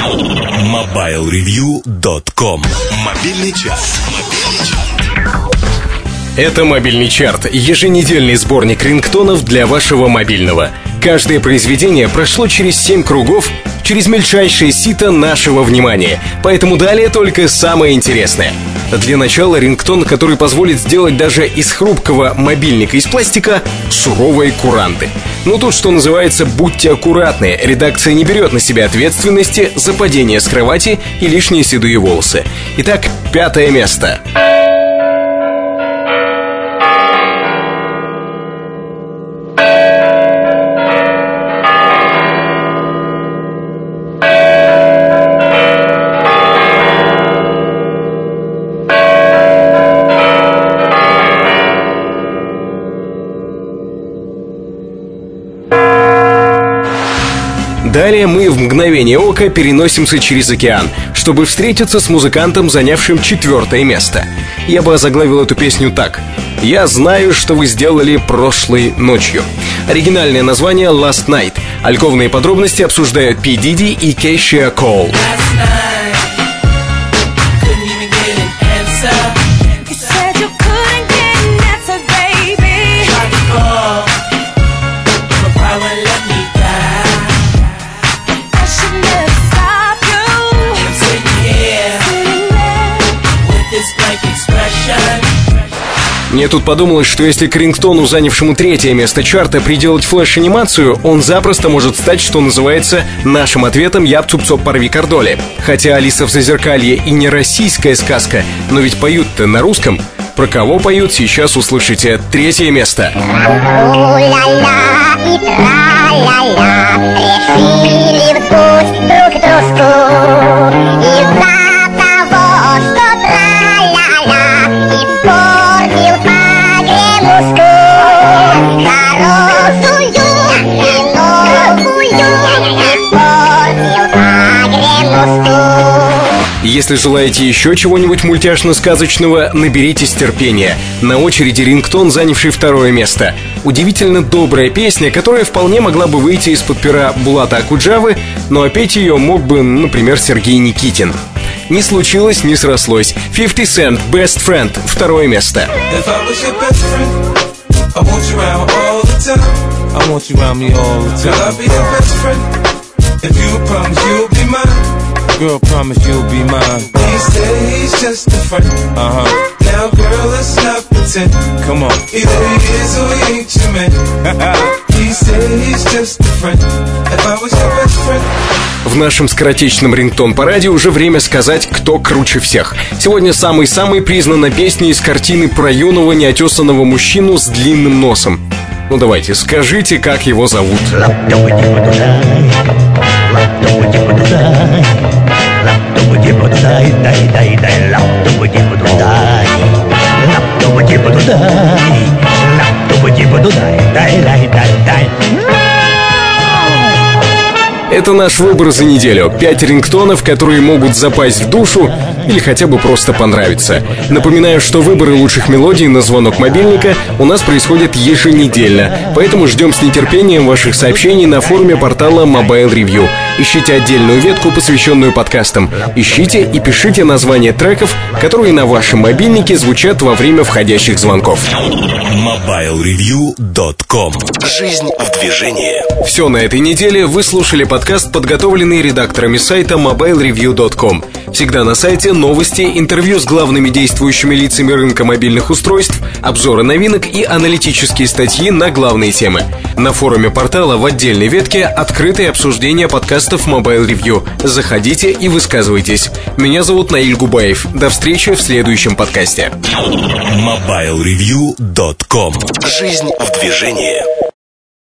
MobileReview.com Мобильный час. Это «Мобильный чарт» — еженедельный сборник рингтонов для вашего мобильного. Каждое произведение прошло через семь кругов, через мельчайшее сито нашего внимания. Поэтому далее только самое интересное. Для начала рингтон, который позволит сделать даже из хрупкого мобильника из пластика суровые куранты. Ну тут, что называется, будьте аккуратны. Редакция не берет на себя ответственности за падение с кровати и лишние седые волосы. Итак, пятое место. Далее мы в мгновение ока переносимся через океан, чтобы встретиться с музыкантом, занявшим четвертое место. Я бы озаглавил эту песню так. «Я знаю, что вы сделали прошлой ночью». Оригинальное название «Last Night». Альковные подробности обсуждают Пи Диди и Кэшия Коул. Last night, Мне тут подумалось, что если к рингтону, занявшему третье место чарта, приделать флеш-анимацию, он запросто может стать, что называется, нашим ответом «Я цуп порви кардоли». Хотя «Алиса в зазеркалье» и не российская сказка, но ведь поют-то на русском. Про кого поют, сейчас услышите третье место. У-ля-ля Если желаете еще чего-нибудь мультяшно-сказочного, наберитесь терпения. На очереди рингтон, занявший второе место. Удивительно добрая песня, которая вполне могла бы выйти из-под пера Булата Акуджавы, но опять ее мог бы, например, Сергей Никитин. Не случилось, не срослось. 50 Cent, Best Friend, второе место. If I was your best friend, I want you around all the time. I want you around me all the Girl, I'll time. be your best friend. If you promise you'll be mine. Girl, promise you'll be mine. He said he's just a friend. Uh huh. Now, girl, let's not pretend. Come on. Either he is or he ain't your man. he said he's just a friend. If I was your best friend. В нашем скоротечном рингтон параде уже время сказать, кто круче всех. Сегодня самый-самый признана песня из картины про юного неотесанного мужчину с длинным носом. Ну давайте, скажите, как его зовут. Это наш выбор за неделю. Пять рингтонов, которые могут запасть в душу или хотя бы просто понравиться. Напоминаю, что выборы лучших мелодий на звонок мобильника у нас происходят еженедельно, поэтому ждем с нетерпением ваших сообщений на форуме портала Mobile Review. Ищите отдельную ветку, посвященную подкастам. Ищите и пишите названия треков, которые на вашем мобильнике звучат во время входящих звонков. MobileReview.com Жизнь в движении. Все на этой неделе вы слушали подкаст, подготовленный редакторами сайта mobilereview.com. Всегда на сайте новости, интервью с главными действующими лицами рынка мобильных устройств, обзоры новинок и аналитические статьи на главные темы. На форуме портала в отдельной ветке открытые обсуждения подкастов Mobile Review. Заходите и высказывайтесь. Меня зовут Наиль Губаев. До встречи в следующем подкасте. MobileReview.com Жизнь в движении.